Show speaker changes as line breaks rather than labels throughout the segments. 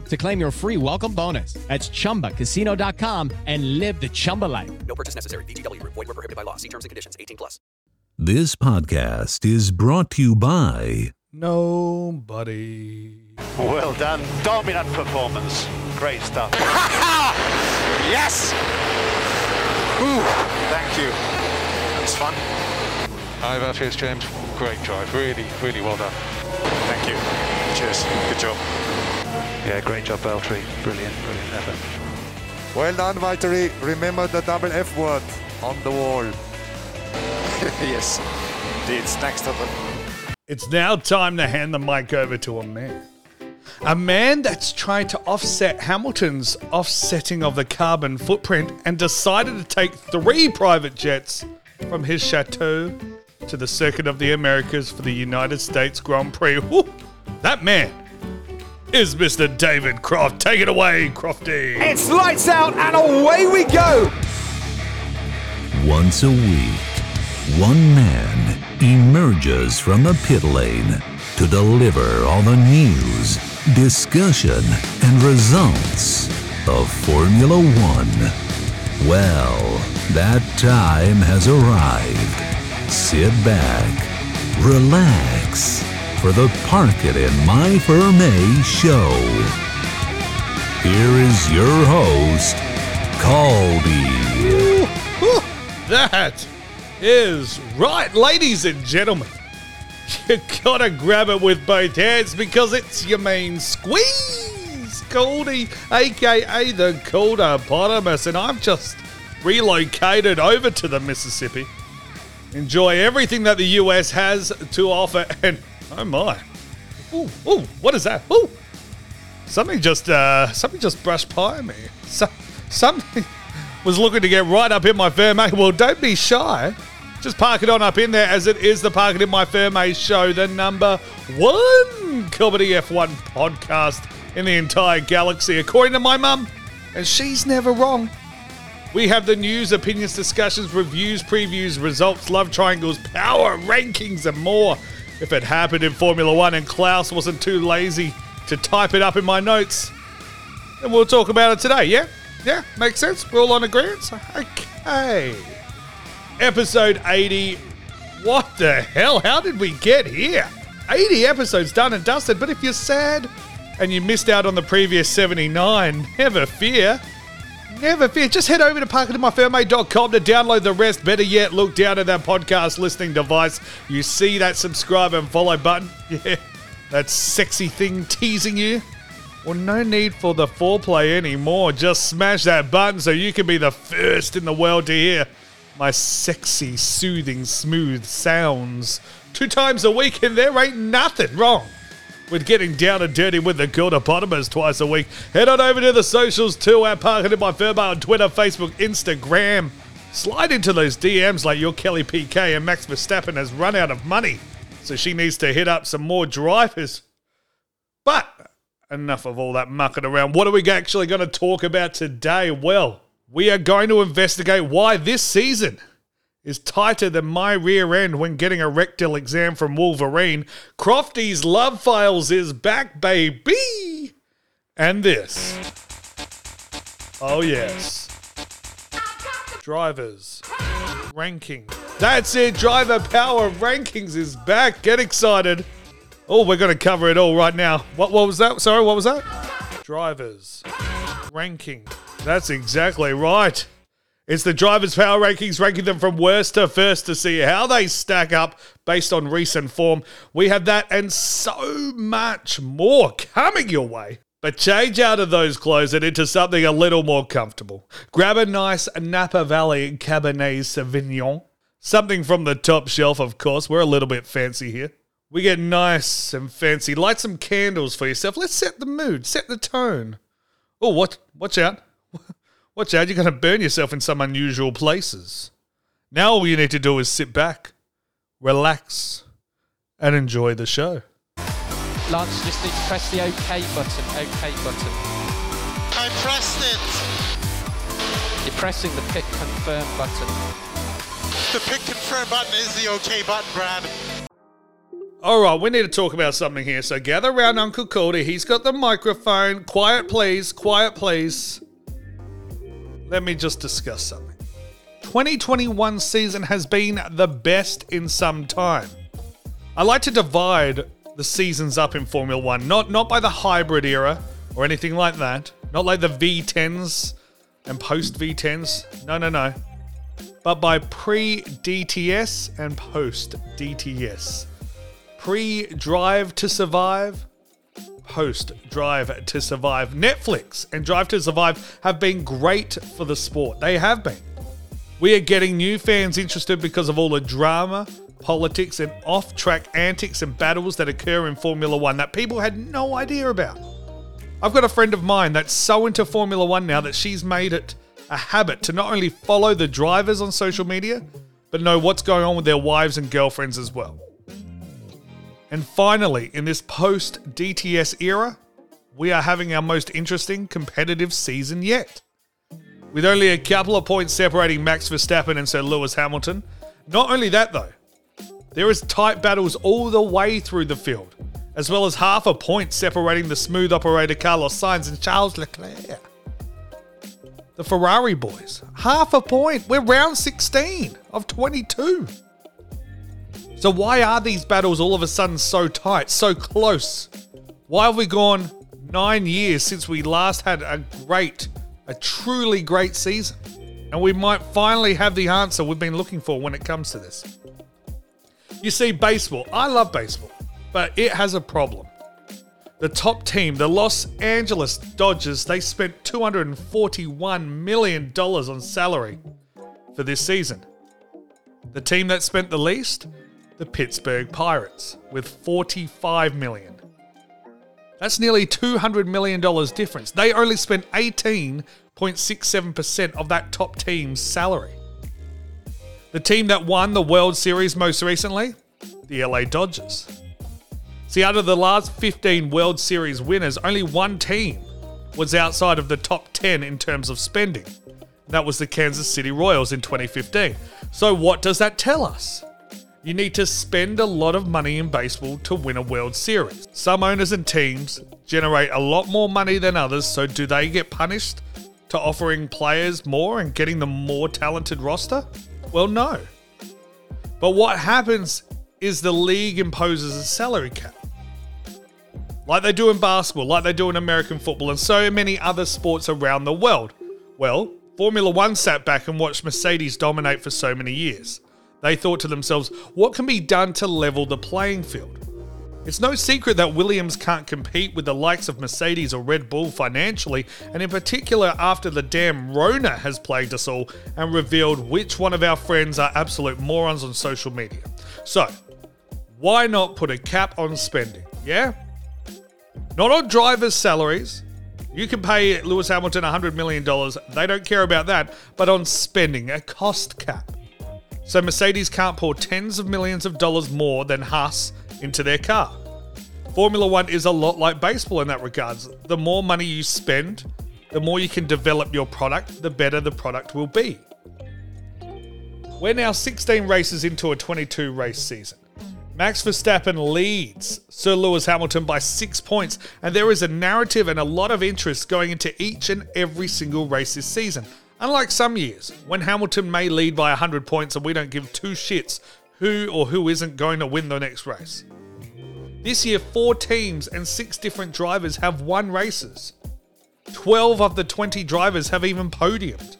to claim your free welcome bonus. That's ChumbaCasino.com and live the Chumba life.
No purchase necessary. VGW. Void were prohibited by law. See terms and conditions. 18 plus.
This podcast is brought to you by
Nobody.
Well done. Dominant performance. Great stuff.
yes! Ooh, thank you. It's fun.
Hi, Valtteri, James. Great drive. Really, really well done.
Thank you. Cheers. Good job.
Yeah, great job, Valtteri. Brilliant, brilliant effort.
Well done, Valtteri. Remember the double F word on the wall.
yes. Indeed, thanks to the
It's now time to hand the mic over to a man. A man that's trying to offset Hamilton's offsetting of the carbon footprint and decided to take three private jets from his chateau to the Circuit of the Americas for the United States Grand Prix. Woo! That man is Mr. David Croft. Take it away, Crofty.
It's lights out and away we go.
Once a week, one man emerges from the pit lane to deliver all the news, discussion, and results of Formula One. Well, that time has arrived. Sit back, relax for the Park It in My Ferme show. Here is your host, Caldy.
That is right, ladies and gentlemen. You gotta grab it with both hands because it's your main squeeze, Goldie, aka the Calderpotamus, and I've just relocated over to the Mississippi. Enjoy everything that the US has to offer, and oh my, ooh, ooh, what is that? Ooh, something just, uh, something just brushed by me. So, something was looking to get right up in my A. Well, don't be shy. Just park it on up in there as it is the Park It in My Ferme show, the number one comedy F1 podcast in the entire galaxy, according to my mum. And she's never wrong. We have the news, opinions, discussions, reviews, previews, results, love triangles, power rankings, and more. If it happened in Formula One and Klaus wasn't too lazy to type it up in my notes, then we'll talk about it today. Yeah? Yeah? Makes sense? We're all on agreement? Okay. Episode 80. What the hell? How did we get here? 80 episodes done and dusted, but if you're sad and you missed out on the previous 79, never fear. Never fear. Just head over to parcitinmyferme.com to download the rest. Better yet, look down at that podcast listening device. You see that subscribe and follow button? Yeah, that sexy thing teasing you. Well, no need for the foreplay anymore. Just smash that button so you can be the first in the world to hear my sexy, soothing, smooth sounds two times a week, and there ain't nothing wrong with getting down and dirty with the Gildapotamus twice a week. Head on over to the socials too at Parking in My Ferme on Twitter, Facebook, Instagram. Slide into those DMs like your Kelly Piquet and Max Verstappen has run out of money, so she needs to hit up some more drivers. But enough of all that mucking around. What are we actually going to talk about today? Well, we are going to investigate why this season is tighter than my rear end when getting a rectal exam from Wolverine. Crofty's Love Files is back, baby! And this. Oh, yes. Drivers. Ranking. That's it. Driver Power Rankings is back. Get excited. Oh, we're going to cover it all right now. What, what was that? Sorry, what was that? Drivers. Ranking. That's exactly right. It's the drivers' power rankings, ranking them from worst to first to see how they stack up based on recent form. We have that and so much more coming your way. But change out of those clothes and into something a little more comfortable. Grab a nice Napa Valley Cabernet Sauvignon. Something from the top shelf, of course. We're a little bit fancy here. We get nice and fancy. Light some candles for yourself. Let's set the mood, set the tone. Oh, what? Watch out. Watch out, you're going to burn yourself in some unusual places. Now all you need to do is sit back, relax, and enjoy the show.
Lance, you just need to press the OK button. OK button.
I pressed it.
You're pressing the pick confirm button.
The pick confirm button is the OK button, Brad.
All right, we need to talk about something here. So gather around Uncle Cody. He's got the microphone. Quiet, please. Quiet, please. Let me just discuss something. 2021 season has been the best in some time. I like to divide the seasons up in Formula One, not not by the hybrid era or anything like that, not like the V10s and post V10s. No, no, no. But by pre DTS and post DTS. Pre Drive to Survive, post Drive to Survive. Netflix and Drive to Survive have been great for the sport. They have been. We are getting new fans interested because of all the drama, politics, and off track antics and battles that occur in Formula One that people had no idea about. I've got a friend of mine that's so into Formula One now that she's made it a habit to not only follow the drivers on social media, but know what's going on with their wives and girlfriends as well. And finally, in this post DTS era, we are having our most interesting competitive season yet. With only a couple of points separating Max Verstappen and Sir Lewis Hamilton. Not only that, though, there is tight battles all the way through the field, as well as half a point separating the smooth operator Carlos Sainz and Charles Leclerc. The Ferrari boys, half a point. We're round 16 of 22. So, why are these battles all of a sudden so tight, so close? Why have we gone nine years since we last had a great, a truly great season? And we might finally have the answer we've been looking for when it comes to this. You see, baseball, I love baseball, but it has a problem. The top team, the Los Angeles Dodgers, they spent $241 million on salary for this season. The team that spent the least, the Pittsburgh Pirates, with 45 million. That's nearly $200 million difference. They only spent 18.67% of that top team's salary. The team that won the World Series most recently, the LA Dodgers. See, out of the last 15 World Series winners, only one team was outside of the top 10 in terms of spending. That was the Kansas City Royals in 2015. So, what does that tell us? You need to spend a lot of money in baseball to win a World Series. Some owners and teams generate a lot more money than others, so do they get punished to offering players more and getting the more talented roster? Well, no. But what happens is the league imposes a salary cap. Like they do in basketball, like they do in American football, and so many other sports around the world. Well, Formula One sat back and watched Mercedes dominate for so many years. They thought to themselves, what can be done to level the playing field? It's no secret that Williams can't compete with the likes of Mercedes or Red Bull financially, and in particular after the damn Rona has plagued us all and revealed which one of our friends are absolute morons on social media. So, why not put a cap on spending? Yeah? Not on drivers' salaries. You can pay Lewis Hamilton $100 million. They don't care about that. But on spending, a cost cap. So Mercedes can't pour tens of millions of dollars more than Haas into their car. Formula One is a lot like baseball in that regards. The more money you spend, the more you can develop your product, the better the product will be. We're now 16 races into a 22 race season. Max Verstappen leads Sir Lewis Hamilton by six points, and there is a narrative and a lot of interest going into each and every single race this season. Unlike some years, when Hamilton may lead by 100 points and we don't give two shits who or who isn't going to win the next race. This year, four teams and six different drivers have won races. 12 of the 20 drivers have even podiumed.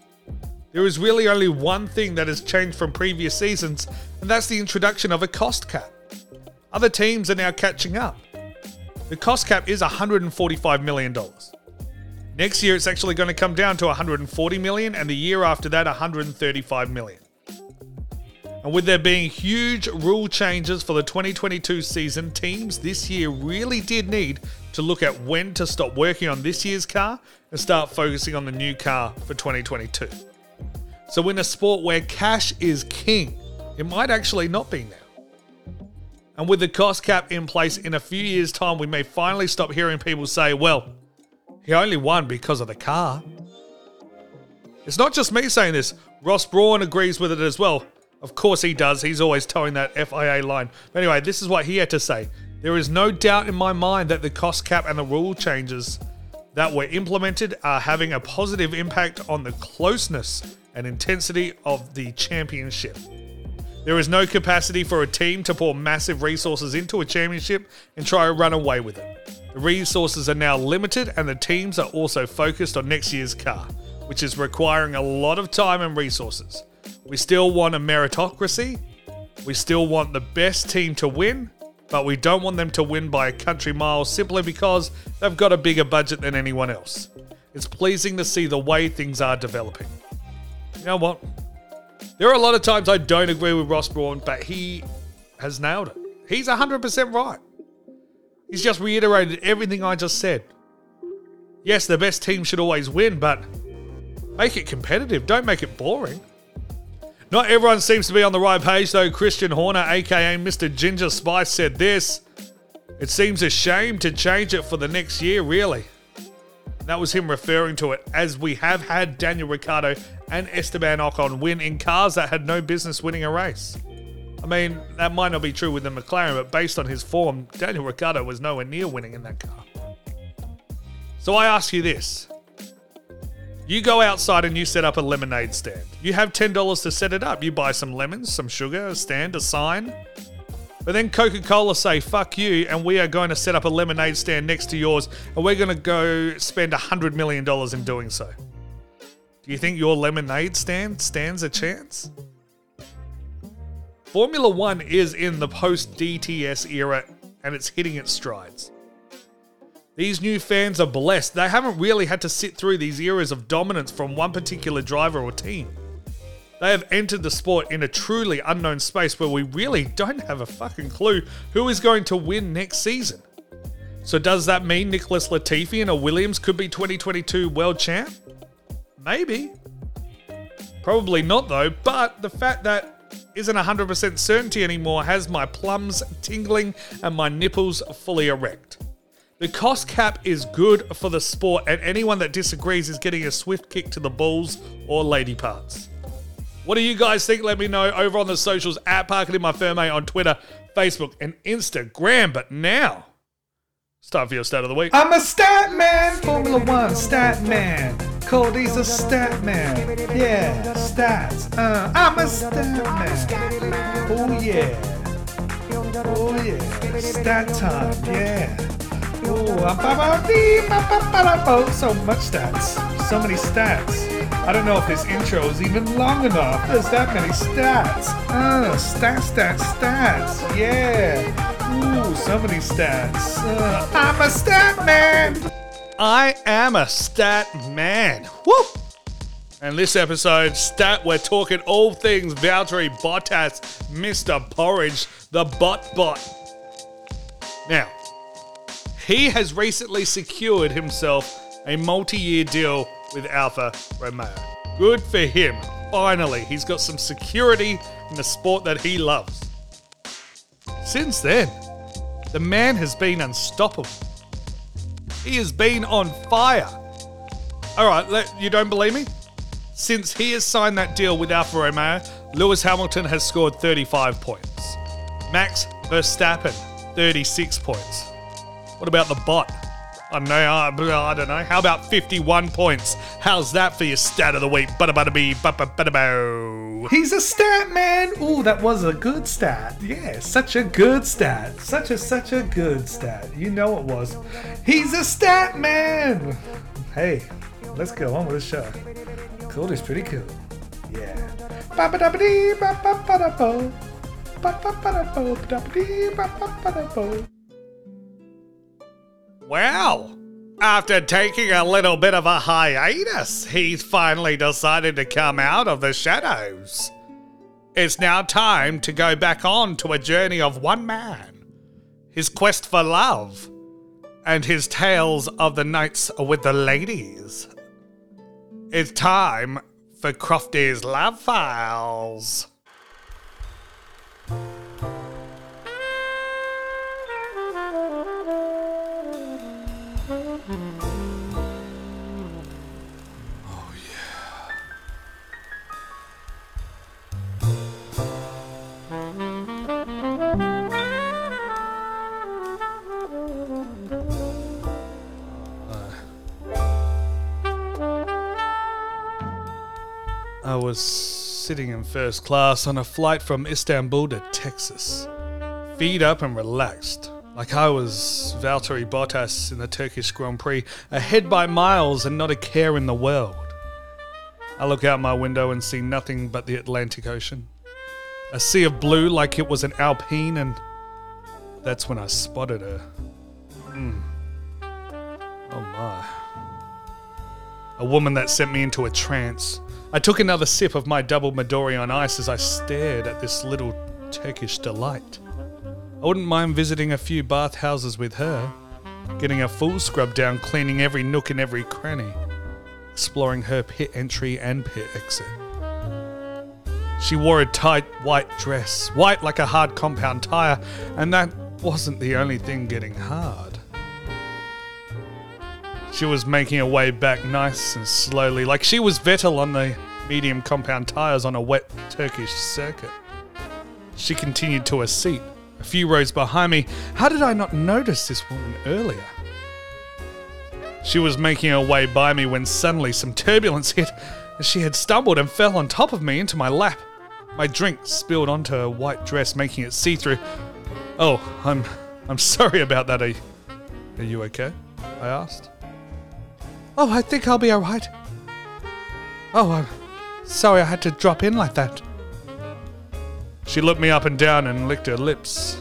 There is really only one thing that has changed from previous seasons, and that's the introduction of a cost cap. Other teams are now catching up. The cost cap is $145 million. Next year, it's actually going to come down to 140 million, and the year after that, 135 million. And with there being huge rule changes for the 2022 season, teams this year really did need to look at when to stop working on this year's car and start focusing on the new car for 2022. So, in a sport where cash is king, it might actually not be now. And with the cost cap in place in a few years' time, we may finally stop hearing people say, well, he only won because of the car. It's not just me saying this, Ross Brawn agrees with it as well. Of course he does, he's always toeing that FIA line. But anyway, this is what he had to say. There is no doubt in my mind that the cost cap and the rule changes that were implemented are having a positive impact on the closeness and intensity of the championship. There is no capacity for a team to pour massive resources into a championship and try to run away with it. The resources are now limited, and the teams are also focused on next year's car, which is requiring a lot of time and resources. We still want a meritocracy, we still want the best team to win, but we don't want them to win by a country mile simply because they've got a bigger budget than anyone else. It's pleasing to see the way things are developing. You know what? There are a lot of times I don't agree with Ross Brawn, but he has nailed it. He's 100% right. He's just reiterated everything I just said. Yes, the best team should always win, but make it competitive. Don't make it boring. Not everyone seems to be on the right page, though. Christian Horner, aka Mr. Ginger Spice, said this It seems a shame to change it for the next year, really. That was him referring to it as we have had Daniel Ricciardo and Esteban Ocon win in cars that had no business winning a race. I mean, that might not be true with the McLaren, but based on his form, Daniel Ricciardo was nowhere near winning in that car. So I ask you this you go outside and you set up a lemonade stand. You have $10 to set it up. You buy some lemons, some sugar, a stand, a sign. But then Coca Cola say, fuck you, and we are going to set up a lemonade stand next to yours, and we're going to go spend $100 million in doing so. Do you think your lemonade stand stands a chance? Formula One is in the post DTS era, and it's hitting its strides. These new fans are blessed. They haven't really had to sit through these eras of dominance from one particular driver or team. They have entered the sport in a truly unknown space where we really don't have a fucking clue who is going to win next season. So, does that mean Nicholas Latifi and a Williams could be 2022 world champ? Maybe. Probably not, though, but the fact that isn't 100% certainty anymore has my plums tingling and my nipples fully erect. The cost cap is good for the sport, and anyone that disagrees is getting a swift kick to the balls or lady parts. What do you guys think? Let me know over on the socials at Parking in My Ferme on Twitter, Facebook, and Instagram. But now, it's time for your stat of the week.
I'm a stat man, Formula One stat man. Cody's a stat man. Yeah, stats. Uh, I'm a stat man. Oh yeah. Oh yeah. Stat time. Yeah. Oh, so much stats. So many stats. I don't know if this intro is even long enough. There's that many stats. Uh, stats, stats, stats. Yeah. Ooh, so many stats. Uh, I'm a stat man.
I am a stat man. Woo! And this episode, stat, we're talking all things Valtteri Bottas, Mr. Porridge, the bot bot. Now, he has recently secured himself a multi year deal with Alfa Romeo. Good for him. Finally, he's got some security in the sport that he loves. Since then, the man has been unstoppable. He has been on fire. All right, you don't believe me? Since he has signed that deal with Alfa Romeo, Lewis Hamilton has scored 35 points. Max Verstappen, 36 points. What about the bot? I don't know. I, don't know. How about 51 points? How's that for your stat of the week? Bada bada bee, ba ba bada
He's a stat man. Ooh, that was a good stat. Yeah, such a good stat. Such a such a good stat. You know it was. He's a stat man. Hey, let's go on with the show. Cool is pretty cool. Yeah. Ba-ba-da-ba-dee,
after taking a little bit of a hiatus, he's finally decided to come out of the shadows. It's now time to go back on to a journey of one man, his quest for love, and his tales of the nights with the ladies. It's time for Crofty's Love Files. Was sitting in first class on a flight from Istanbul to Texas. Feet up and relaxed, like I was Valtteri Bottas in the Turkish Grand Prix, ahead by miles and not a care in the world. I look out my window and see nothing but the Atlantic Ocean. A sea of blue like it was an Alpine, and that's when I spotted her. Hmm. Oh my. A woman that sent me into a trance. I took another sip of my double Midori on ice as I stared at this little Turkish delight. I wouldn't mind visiting a few bathhouses with her, getting a full scrub down, cleaning every nook and every cranny, exploring her pit entry and pit exit. She wore a tight white dress, white like a hard compound tire, and that wasn't the only thing getting hard. She was making her way back nice and slowly, like she was Vettel on the medium compound tyres on a wet Turkish circuit. She continued to her seat, a few rows behind me. How did I not notice this woman earlier? She was making her way by me when suddenly some turbulence hit, as she had stumbled and fell on top of me into my lap. My drink spilled onto her white dress, making it see-through. Oh, I'm I'm sorry about that. Are are you okay? I asked. Oh, I think I'll be alright. Oh, I'm sorry I had to drop in like that. She looked me up and down and licked her lips.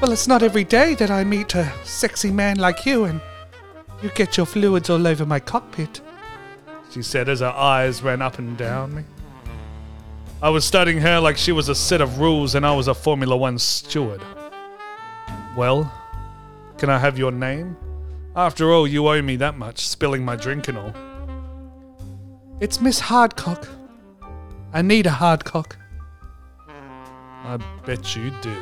Well, it's not every day that I meet a sexy man like you and you get your fluids all over my cockpit, she said as her eyes ran up and down me. I was studying her like she was a set of rules and I was a Formula One steward. Well, can I have your name? After all, you owe me that much, spilling my drink and all. It's Miss Hardcock. I need a hardcock. I bet you do.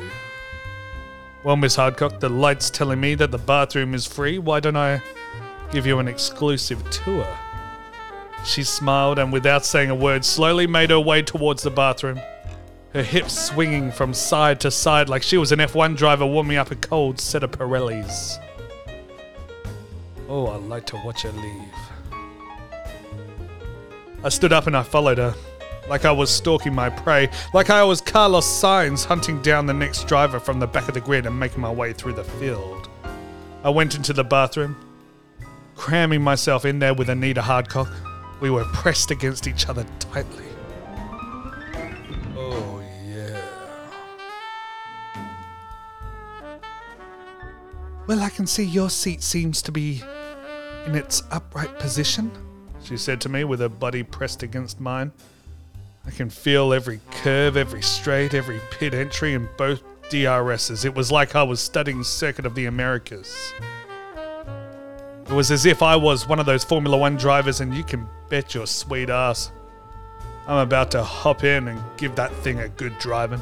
Well, Miss Hardcock, the light's telling me that the bathroom is free. Why don't I give you an exclusive tour? She smiled and, without saying a word, slowly made her way towards the bathroom, her hips swinging from side to side like she was an F1 driver warming up a cold set of Pirellis. Oh, I like to watch her leave. I stood up and I followed her, like I was stalking my prey, like I was Carlos Sainz hunting down the next driver from the back of the grid and making my way through the field. I went into the bathroom, cramming myself in there with Anita Hardcock. We were pressed against each other tightly. Oh, yeah. Well, I can see your seat seems to be in its upright position, she said to me with her body pressed against mine. I can feel every curve, every straight, every pit entry in both DRSs. It was like I was studying Circuit of the Americas. It was as if I was one of those Formula One drivers, and you can bet your sweet ass. I'm about to hop in and give that thing a good driving.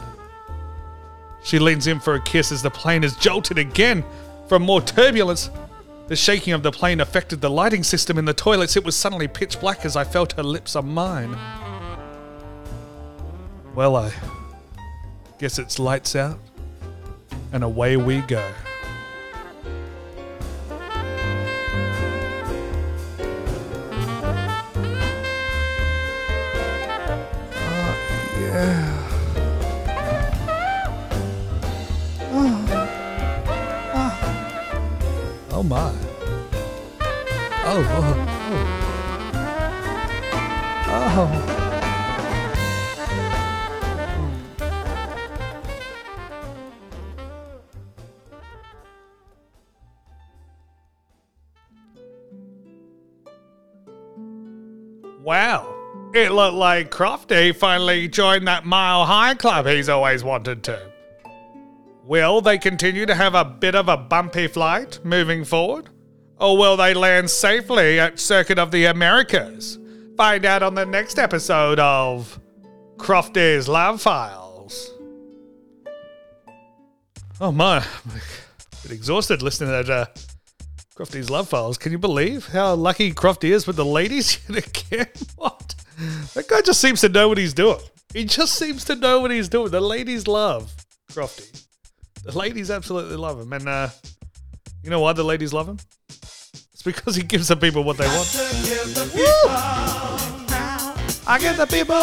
She leans in for a kiss as the plane is jolted again from more turbulence. The shaking of the plane affected the lighting system in the toilets. It was suddenly pitch black as I felt her lips on mine. Well, I guess it's lights out and away we go. Looked like Crofty finally joined that Mile High Club he's always wanted to. Will they continue to have a bit of a bumpy flight moving forward? Or will they land safely at Circuit of the Americas? Find out on the next episode of Crofty's Love Files. Oh my, I'm a bit exhausted listening to that uh, Crofty's Love Files. Can you believe how lucky Crofty is with the ladies again? What? That guy just seems to know what he's doing. He just seems to know what he's doing. The ladies love Crofty. The ladies absolutely love him. And uh, you know why the ladies love him? It's because he gives the people what they want. I get the people.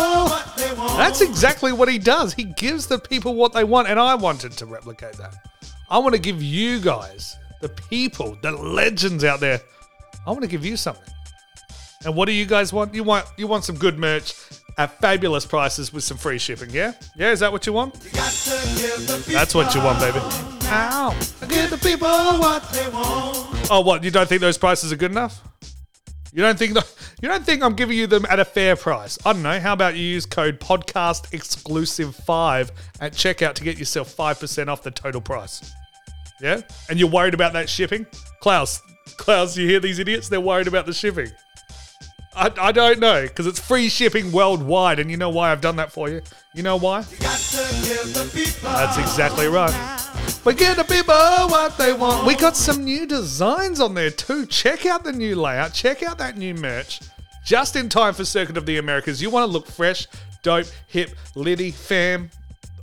That's exactly what he does. He gives the people what they want, and I wanted to replicate that. I want to give you guys, the people, the legends out there, I want to give you something. And what do you guys want? You want you want some good merch at fabulous prices with some free shipping, yeah? Yeah, is that what you want? That's what you want, baby. Ow. Give the people what they want. Oh, what? You don't think those prices are good enough? You don't think the, you don't think I'm giving you them at a fair price? I don't know. How about you use code podcast exclusive five at checkout to get yourself five percent off the total price? Yeah, and you're worried about that shipping, Klaus. Klaus, you hear these idiots? They're worried about the shipping. I, I don't know because it's free shipping worldwide, and you know why I've done that for you. You know why? That's exactly right. But give the people what they want. We got some new designs on there too. Check out the new layout. Check out that new merch. Just in time for Circuit of the Americas. You want to look fresh, dope, hip, litty, fam,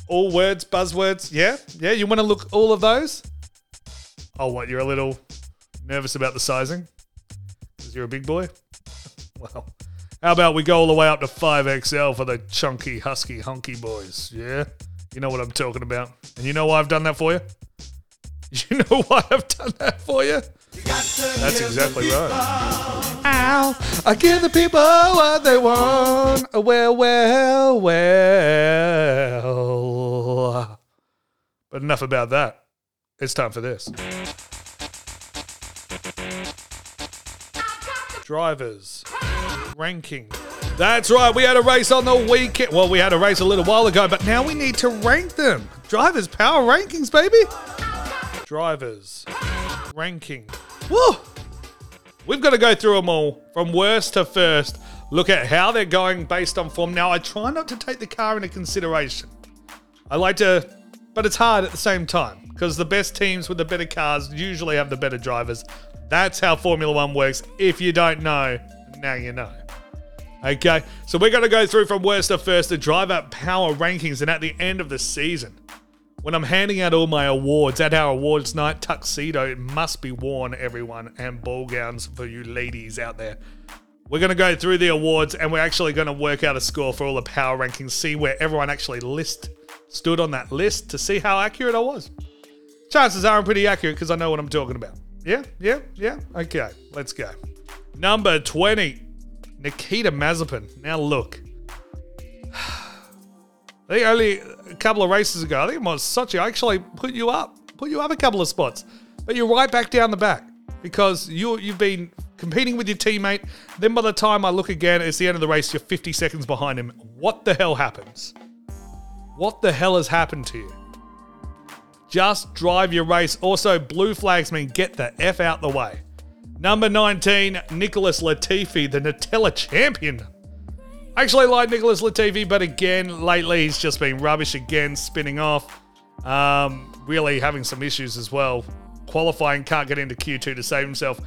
all words, buzzwords. Yeah, yeah. You want to look all of those. Oh, what? You're a little nervous about the sizing because you're a big boy. Well, how about we go all the way up to 5XL for the chunky, husky, hunky boys? Yeah? You know what I'm talking about. And you know why I've done that for you? You know why I've done that for you? That's exactly right. Ow! I give the people what they want. Well, well, well. But enough about that. It's time for this. Drivers ranking. That's right, we had a race on the weekend. Well, we had a race a little while ago, but now we need to rank them. Drivers power rankings, baby. Drivers ranking. Woo! We've got to go through them all from worst to first. Look at how they're going based on form. Now, I try not to take the car into consideration. I like to, but it's hard at the same time because the best teams with the better cars usually have the better drivers. That's how Formula One works. If you don't know, now you know. Okay, so we're going to go through from worst to first to drive up power rankings, and at the end of the season, when I'm handing out all my awards at our awards night, tuxedo it must be worn, everyone, and ball gowns for you ladies out there. We're going to go through the awards and we're actually going to work out a score for all the power rankings, see where everyone actually list stood on that list to see how accurate I was. Chances are I'm pretty accurate because I know what I'm talking about. Yeah, yeah, yeah. Okay, let's go. Number 20, Nikita Mazepin. Now look. I think only a couple of races ago, I think it was Sochi, I actually put you up, put you up a couple of spots. But you're right back down the back because you you've been competing with your teammate. Then by the time I look again, it's the end of the race, you're 50 seconds behind him. What the hell happens? What the hell has happened to you? Just drive your race. Also, blue flags mean get the F out the way. Number 19, Nicholas Latifi, the Nutella champion. I actually like Nicholas Latifi, but again, lately he's just been rubbish again, spinning off. Um, really having some issues as well. Qualifying, can't get into Q2 to save himself.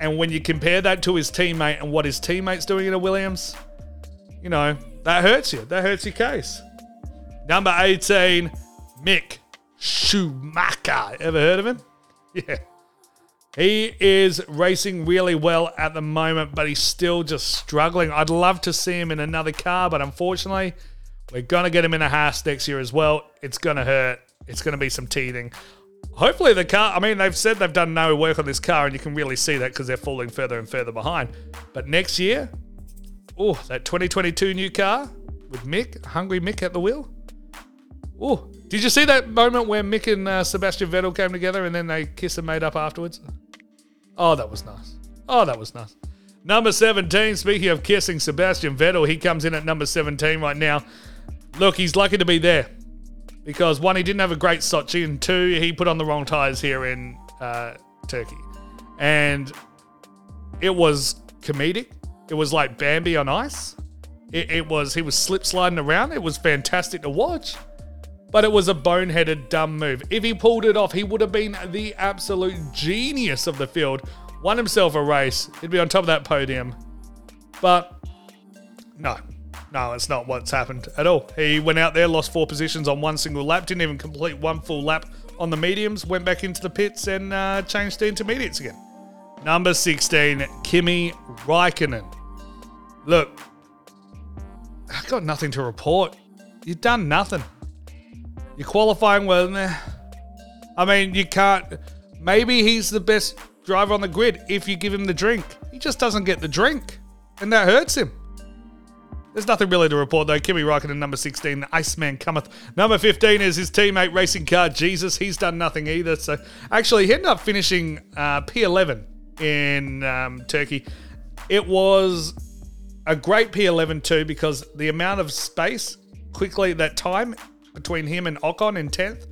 And when you compare that to his teammate and what his teammate's doing in a Williams, you know, That hurts you. That hurts your case. Number 18, Mick Schumacher. Ever heard of him? Yeah. He is racing really well at the moment, but he's still just struggling. I'd love to see him in another car, but unfortunately, we're going to get him in a Haas next year as well. It's going to hurt. It's going to be some teething. Hopefully, the car, I mean, they've said they've done no work on this car, and you can really see that because they're falling further and further behind. But next year, oh, that 2022 new car with Mick, Hungry Mick at the wheel. Oh, did you see that moment where Mick and uh, Sebastian Vettel came together and then they kissed and made up afterwards? Oh, that was nice. Oh, that was nice. Number 17, speaking of kissing Sebastian Vettel, he comes in at number 17 right now. Look, he's lucky to be there because one, he didn't have a great Sochi, and two, he put on the wrong tires here in uh, Turkey. And it was comedic. It was like Bambi on ice. It, it was, he was slip sliding around. It was fantastic to watch but it was a boneheaded, dumb move. If he pulled it off, he would have been the absolute genius of the field. Won himself a race. He'd be on top of that podium. But no, no, it's not what's happened at all. He went out there, lost four positions on one single lap, didn't even complete one full lap on the mediums, went back into the pits and uh, changed to intermediates again. Number 16, Kimi Raikkonen. Look, I've got nothing to report. You've done nothing. You're qualifying well. Nah. I mean, you can't. Maybe he's the best driver on the grid if you give him the drink. He just doesn't get the drink, and that hurts him. There's nothing really to report though. Kimi Raikkonen, number 16, the Iceman cometh. Number 15 is his teammate, racing car Jesus. He's done nothing either. So actually, he ended up finishing uh, P11 in um, Turkey. It was a great P11 too because the amount of space quickly that time between him and Ocon in 10th,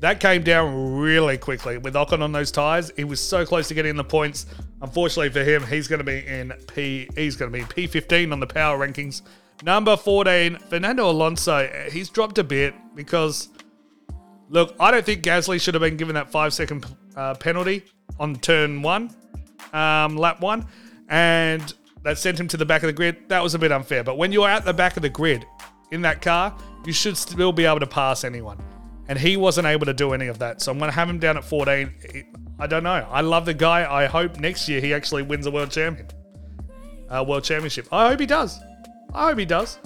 that came down really quickly with Ocon on those tires. He was so close to getting the points. Unfortunately for him, he's going to be in P. He's going to be P15 on the power rankings. Number 14, Fernando Alonso. He's dropped a bit because, look, I don't think Gasly should have been given that five second uh, penalty on turn one, um, lap one, and that sent him to the back of the grid. That was a bit unfair. But when you're at the back of the grid in that car, you should still be able to pass anyone. And he wasn't able to do any of that. So I'm going to have him down at 14. I don't know. I love the guy. I hope next year he actually wins a world champion, uh, world championship. I hope he does. I hope he does.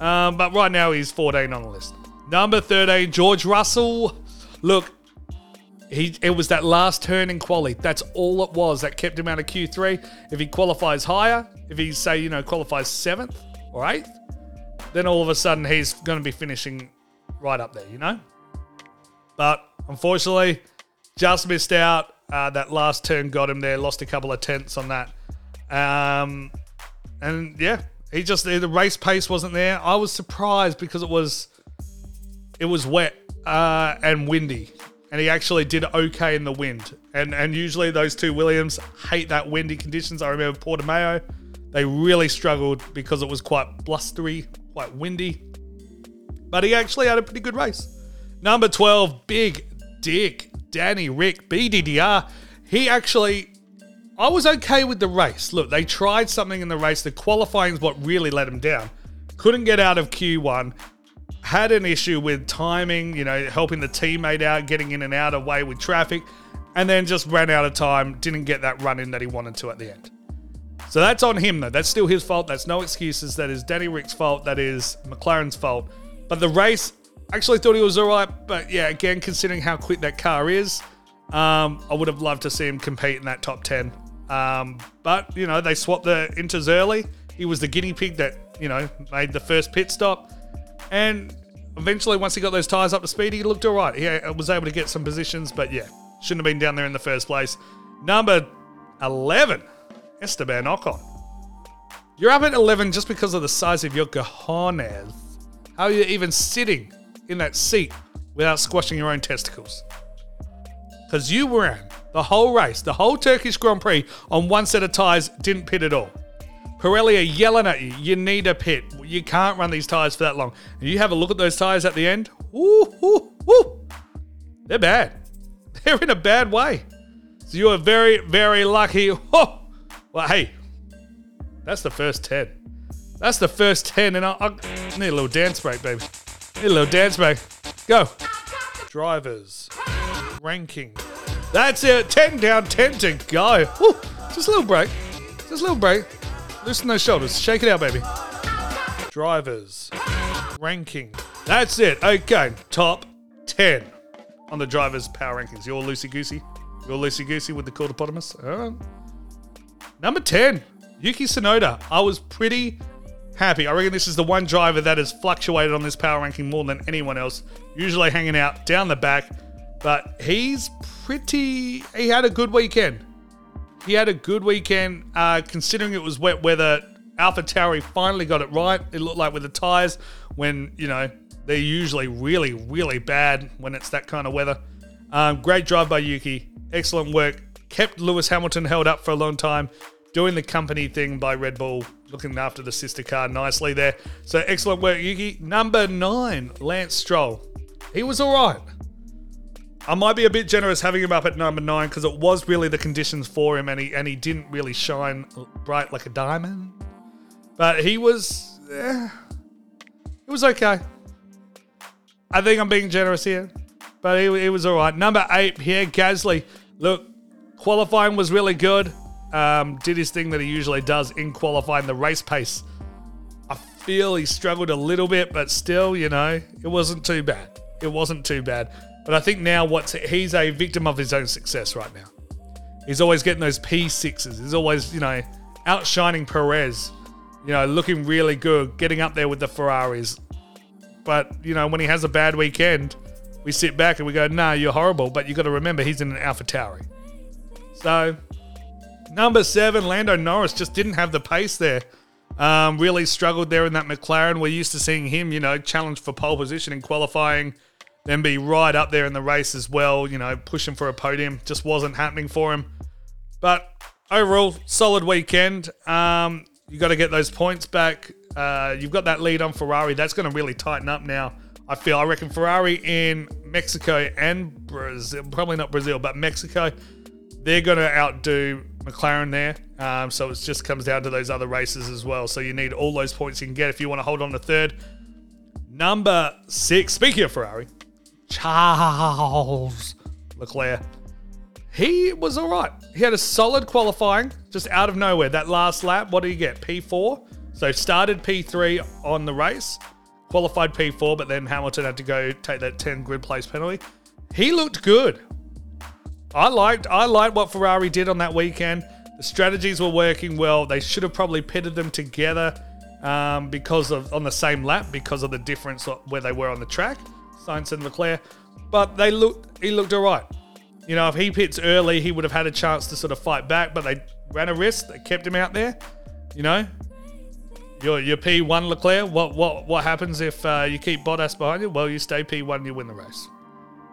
Um, but right now he's 14 on the list. Number 13, George Russell. Look, he it was that last turn in quali. That's all it was that kept him out of Q3. If he qualifies higher, if he say you know qualifies seventh or eighth, then all of a sudden he's going to be finishing right up there, you know? But unfortunately, just missed out. Uh, that last turn got him there, lost a couple of tenths on that. Um, and yeah, he just the race pace wasn't there. I was surprised because it was it was wet uh, and windy, and he actually did okay in the wind. And and usually those two Williams hate that windy conditions. I remember Portimao, they really struggled because it was quite blustery, quite windy. But he actually had a pretty good race. Number 12, Big Dick Danny Rick BDDR. He actually, I was okay with the race. Look, they tried something in the race. The qualifying is what really let him down. Couldn't get out of Q1. Had an issue with timing, you know, helping the teammate out, getting in and out of way with traffic, and then just ran out of time. Didn't get that run in that he wanted to at the end. So that's on him, though. That's still his fault. That's no excuses. That is Danny Rick's fault. That is McLaren's fault. But the race, actually thought he was all right. But yeah, again, considering how quick that car is, um, I would have loved to see him compete in that top 10. Um, but, you know, they swapped the inters early. He was the guinea pig that, you know, made the first pit stop. And eventually, once he got those tyres up to speed, he looked all right. He uh, was able to get some positions, but yeah, shouldn't have been down there in the first place. Number 11, Esteban Ocon. You're up at 11 just because of the size of your cojones. How are you even sitting in that seat without squashing your own testicles? Because you ran the whole race, the whole Turkish Grand Prix on one set of tyres, didn't pit at all. Pirelli are yelling at you. You need a pit. You can't run these tyres for that long. And you have a look at those tyres at the end. They're bad. They're in a bad way. So you are very, very lucky. well, hey, that's the first 10. That's the first 10, and I, I need a little dance break, baby. Need a little dance break. Go. Drivers. Ranking. That's it. 10 down, 10 to go. Woo. Just a little break. Just a little break. Loosen those shoulders. Shake it out, baby. Drivers. Ranking. That's it. Okay. Top 10 on the drivers' power rankings. You're loosey goosey. You're loosey goosey with the cordopotamus. Uh, number 10, Yuki Tsunoda. I was pretty happy. I reckon this is the one driver that has fluctuated on this power ranking more than anyone else. Usually hanging out down the back, but he's pretty. He had a good weekend. He had a good weekend, uh, considering it was wet weather. Alpha Tauri finally got it right. It looked like with the tires, when you know they're usually really, really bad when it's that kind of weather. Um, great drive by Yuki. Excellent work. Kept Lewis Hamilton held up for a long time. Doing the company thing by Red Bull, looking after the sister car nicely there. So excellent work, Yuki. Number nine, Lance Stroll. He was all right. I might be a bit generous having him up at number nine because it was really the conditions for him, and he and he didn't really shine bright like a diamond. But he was, eh, it was okay. I think I'm being generous here, but he, he was all right. Number eight, Pierre Gasly. Look, qualifying was really good. Um, did his thing that he usually does in qualifying, the race pace. I feel he struggled a little bit, but still, you know, it wasn't too bad. It wasn't too bad. But I think now what's he's a victim of his own success right now. He's always getting those P6s. He's always, you know, outshining Perez. You know, looking really good, getting up there with the Ferraris. But, you know, when he has a bad weekend, we sit back and we go, nah, you're horrible. But you got to remember, he's in an Alpha Tauri. So, number seven, Lando Norris just didn't have the pace there. Um, really struggled there in that McLaren. We're used to seeing him, you know, challenge for pole position in qualifying, then be right up there in the race as well, you know, pushing for a podium. Just wasn't happening for him. But overall, solid weekend. Um, you got to get those points back. Uh, you've got that lead on Ferrari. That's going to really tighten up now. I feel. I reckon Ferrari in Mexico and Brazil, probably not Brazil, but Mexico, they're going to outdo McLaren there. Um, so it just comes down to those other races as well. So you need all those points you can get if you want to hold on to third. Number six, speaking of Ferrari, Charles Leclerc. He was all right. He had a solid qualifying, just out of nowhere. That last lap, what did he get? P4. So started P3 on the race, qualified P4, but then Hamilton had to go take that 10 grid place penalty. He looked good. I liked I liked what Ferrari did on that weekend. The strategies were working well. They should have probably pitted them together um, because of on the same lap because of the difference where they were on the track, Sainz and Leclerc. But they looked he looked all right. You know, if he pits early, he would have had a chance to sort of fight back, but they ran a risk. They kept him out there. You know, your your P1 Leclerc. What what what happens if uh, you keep Bottas behind you? Well, you stay P1, and you win the race.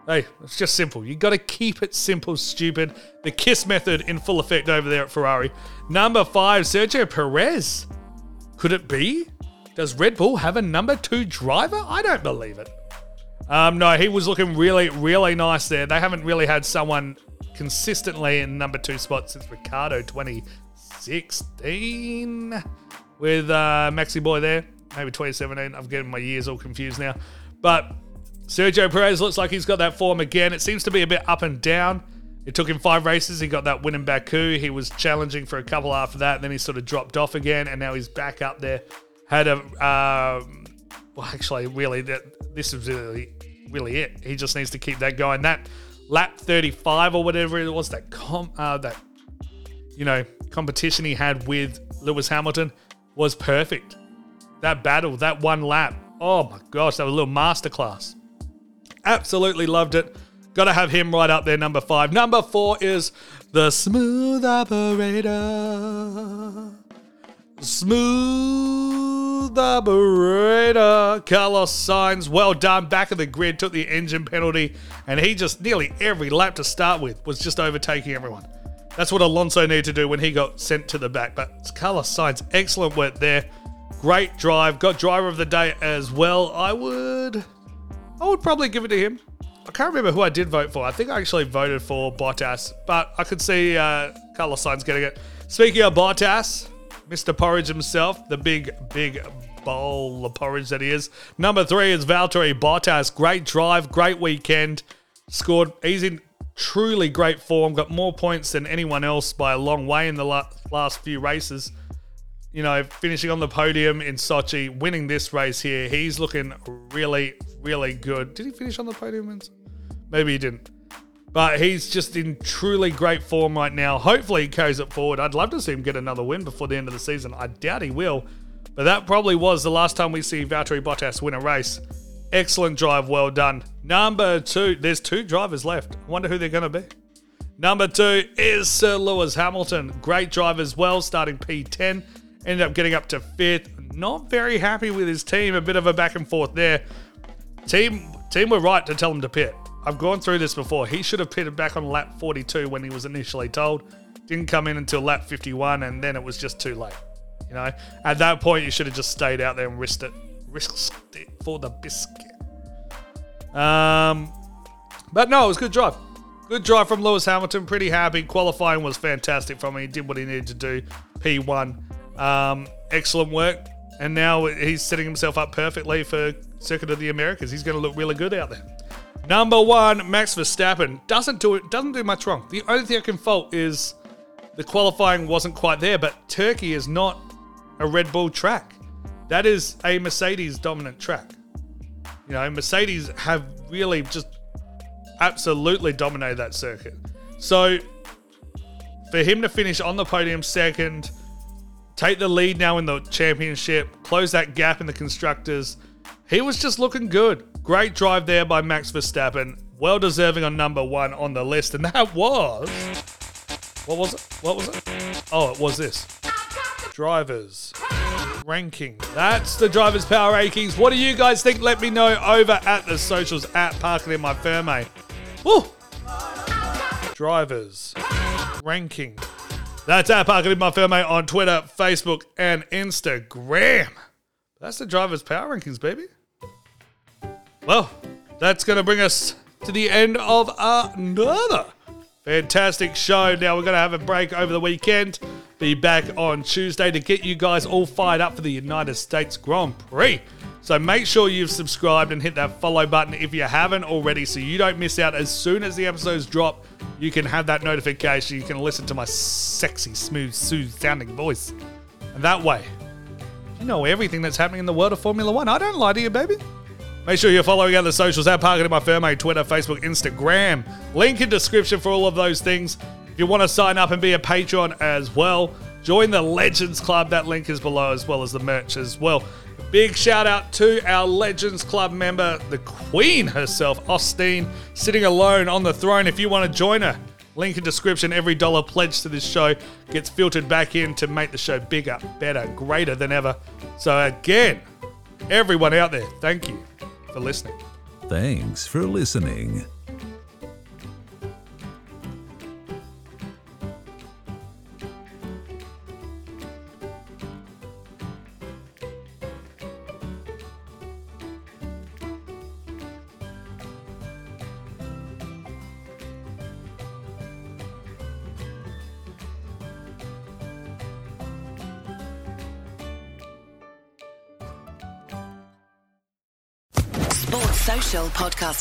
Hey, it's just simple. You got to keep it simple, stupid. The kiss method in full effect over there at Ferrari. Number five, Sergio Perez. Could it be? Does Red Bull have a number two driver? I don't believe it. Um, no, he was looking really, really nice there. They haven't really had someone consistently in number two spot since Ricciardo 2016 with uh, Maxi Boy there. Maybe 2017. I'm getting my years all confused now. But Sergio Perez looks like he's got that form again. It seems to be a bit up and down. It took him five races. He got that win in Baku. He was challenging for a couple after that. And then he sort of dropped off again. And now he's back up there. Had a. Um, well, actually, really, that this is really, really it. He just needs to keep that going. That lap 35 or whatever it was, that uh, that you know competition he had with Lewis Hamilton was perfect. That battle, that one lap. Oh my gosh, that was a little masterclass. Absolutely loved it. Got to have him right up there, number five. Number four is the smooth operator. Smooth operator. Carlos Sainz, well done. Back of the grid, took the engine penalty, and he just nearly every lap to start with was just overtaking everyone. That's what Alonso needed to do when he got sent to the back. But Carlos Sainz, excellent work there. Great drive. Got driver of the day as well. I would I would probably give it to him. I can't remember who I did vote for. I think I actually voted for Bottas, but I could see uh, Carlos Sainz getting it. Speaking of Bottas, Mr. Porridge himself, the big, big bowl of porridge that he is. Number three is Valtteri Bottas. Great drive, great weekend. Scored, he's in truly great form. Got more points than anyone else by a long way in the la- last few races. You know, finishing on the podium in Sochi, winning this race here. He's looking really, really good. Did he finish on the podium? in- Maybe he didn't. But he's just in truly great form right now. Hopefully, he carries it forward. I'd love to see him get another win before the end of the season. I doubt he will. But that probably was the last time we see Valtteri Bottas win a race. Excellent drive, well done. Number two, there's two drivers left. I wonder who they're going to be. Number two is Sir Lewis Hamilton. Great drive as well, starting P10. Ended up getting up to fifth. Not very happy with his team. A bit of a back and forth there. Team, team were right to tell him to pit. I've gone through this before. He should have pitted back on lap 42 when he was initially told. Didn't come in until lap 51, and then it was just too late. You know, at that point, you should have just stayed out there and risked it, risked it for the biscuit. Um, but no, it was a good drive. Good drive from Lewis Hamilton. Pretty happy. Qualifying was fantastic from him. He did what he needed to do. P1. Um, excellent work. And now he's setting himself up perfectly for Circuit of the Americas. He's going to look really good out there. Number one, Max Verstappen doesn't do it. Doesn't do much wrong. The only thing I can fault is the qualifying wasn't quite there. But Turkey is not a Red Bull track. That is a Mercedes dominant track. You know, Mercedes have really just absolutely dominated that circuit. So for him to finish on the podium second, take the lead now in the championship, close that gap in the constructors, he was just looking good. Great drive there by Max Verstappen. Well deserving on number one on the list. And that was. What was it? What was it? Oh, it was this. Drivers ranking. That's the drivers' power rankings. What do you guys think? Let me know over at the socials at Park It In My Ferme. Woo! Drivers ranking. That's at in my Ferme on Twitter, Facebook, and Instagram. That's the drivers' power rankings, baby. Well, that's going to bring us to the end of another fantastic show. Now, we're going to have a break over the weekend. Be back on Tuesday to get you guys all fired up for the United States Grand Prix. So make sure you've subscribed and hit that follow button if you haven't already so you don't miss out as soon as the episodes drop. You can have that notification. You can listen to my sexy, smooth, soothe sounding voice. And that way, you know everything that's happening in the world of Formula One. I don't lie to you, baby. Make sure you're following other socials at Park It In My Ferme, Twitter, Facebook, Instagram. Link in description for all of those things. If you want to sign up and be a patron as well, join the Legends Club. That link is below as well as the merch as well. Big shout out to our Legends Club member, the Queen herself, Austin, sitting alone on the throne. If you want to join her, link in description. Every dollar pledged to this show gets filtered back in to make the show bigger, better, greater than ever. So again, everyone out there, thank you for listening.
Thanks for listening.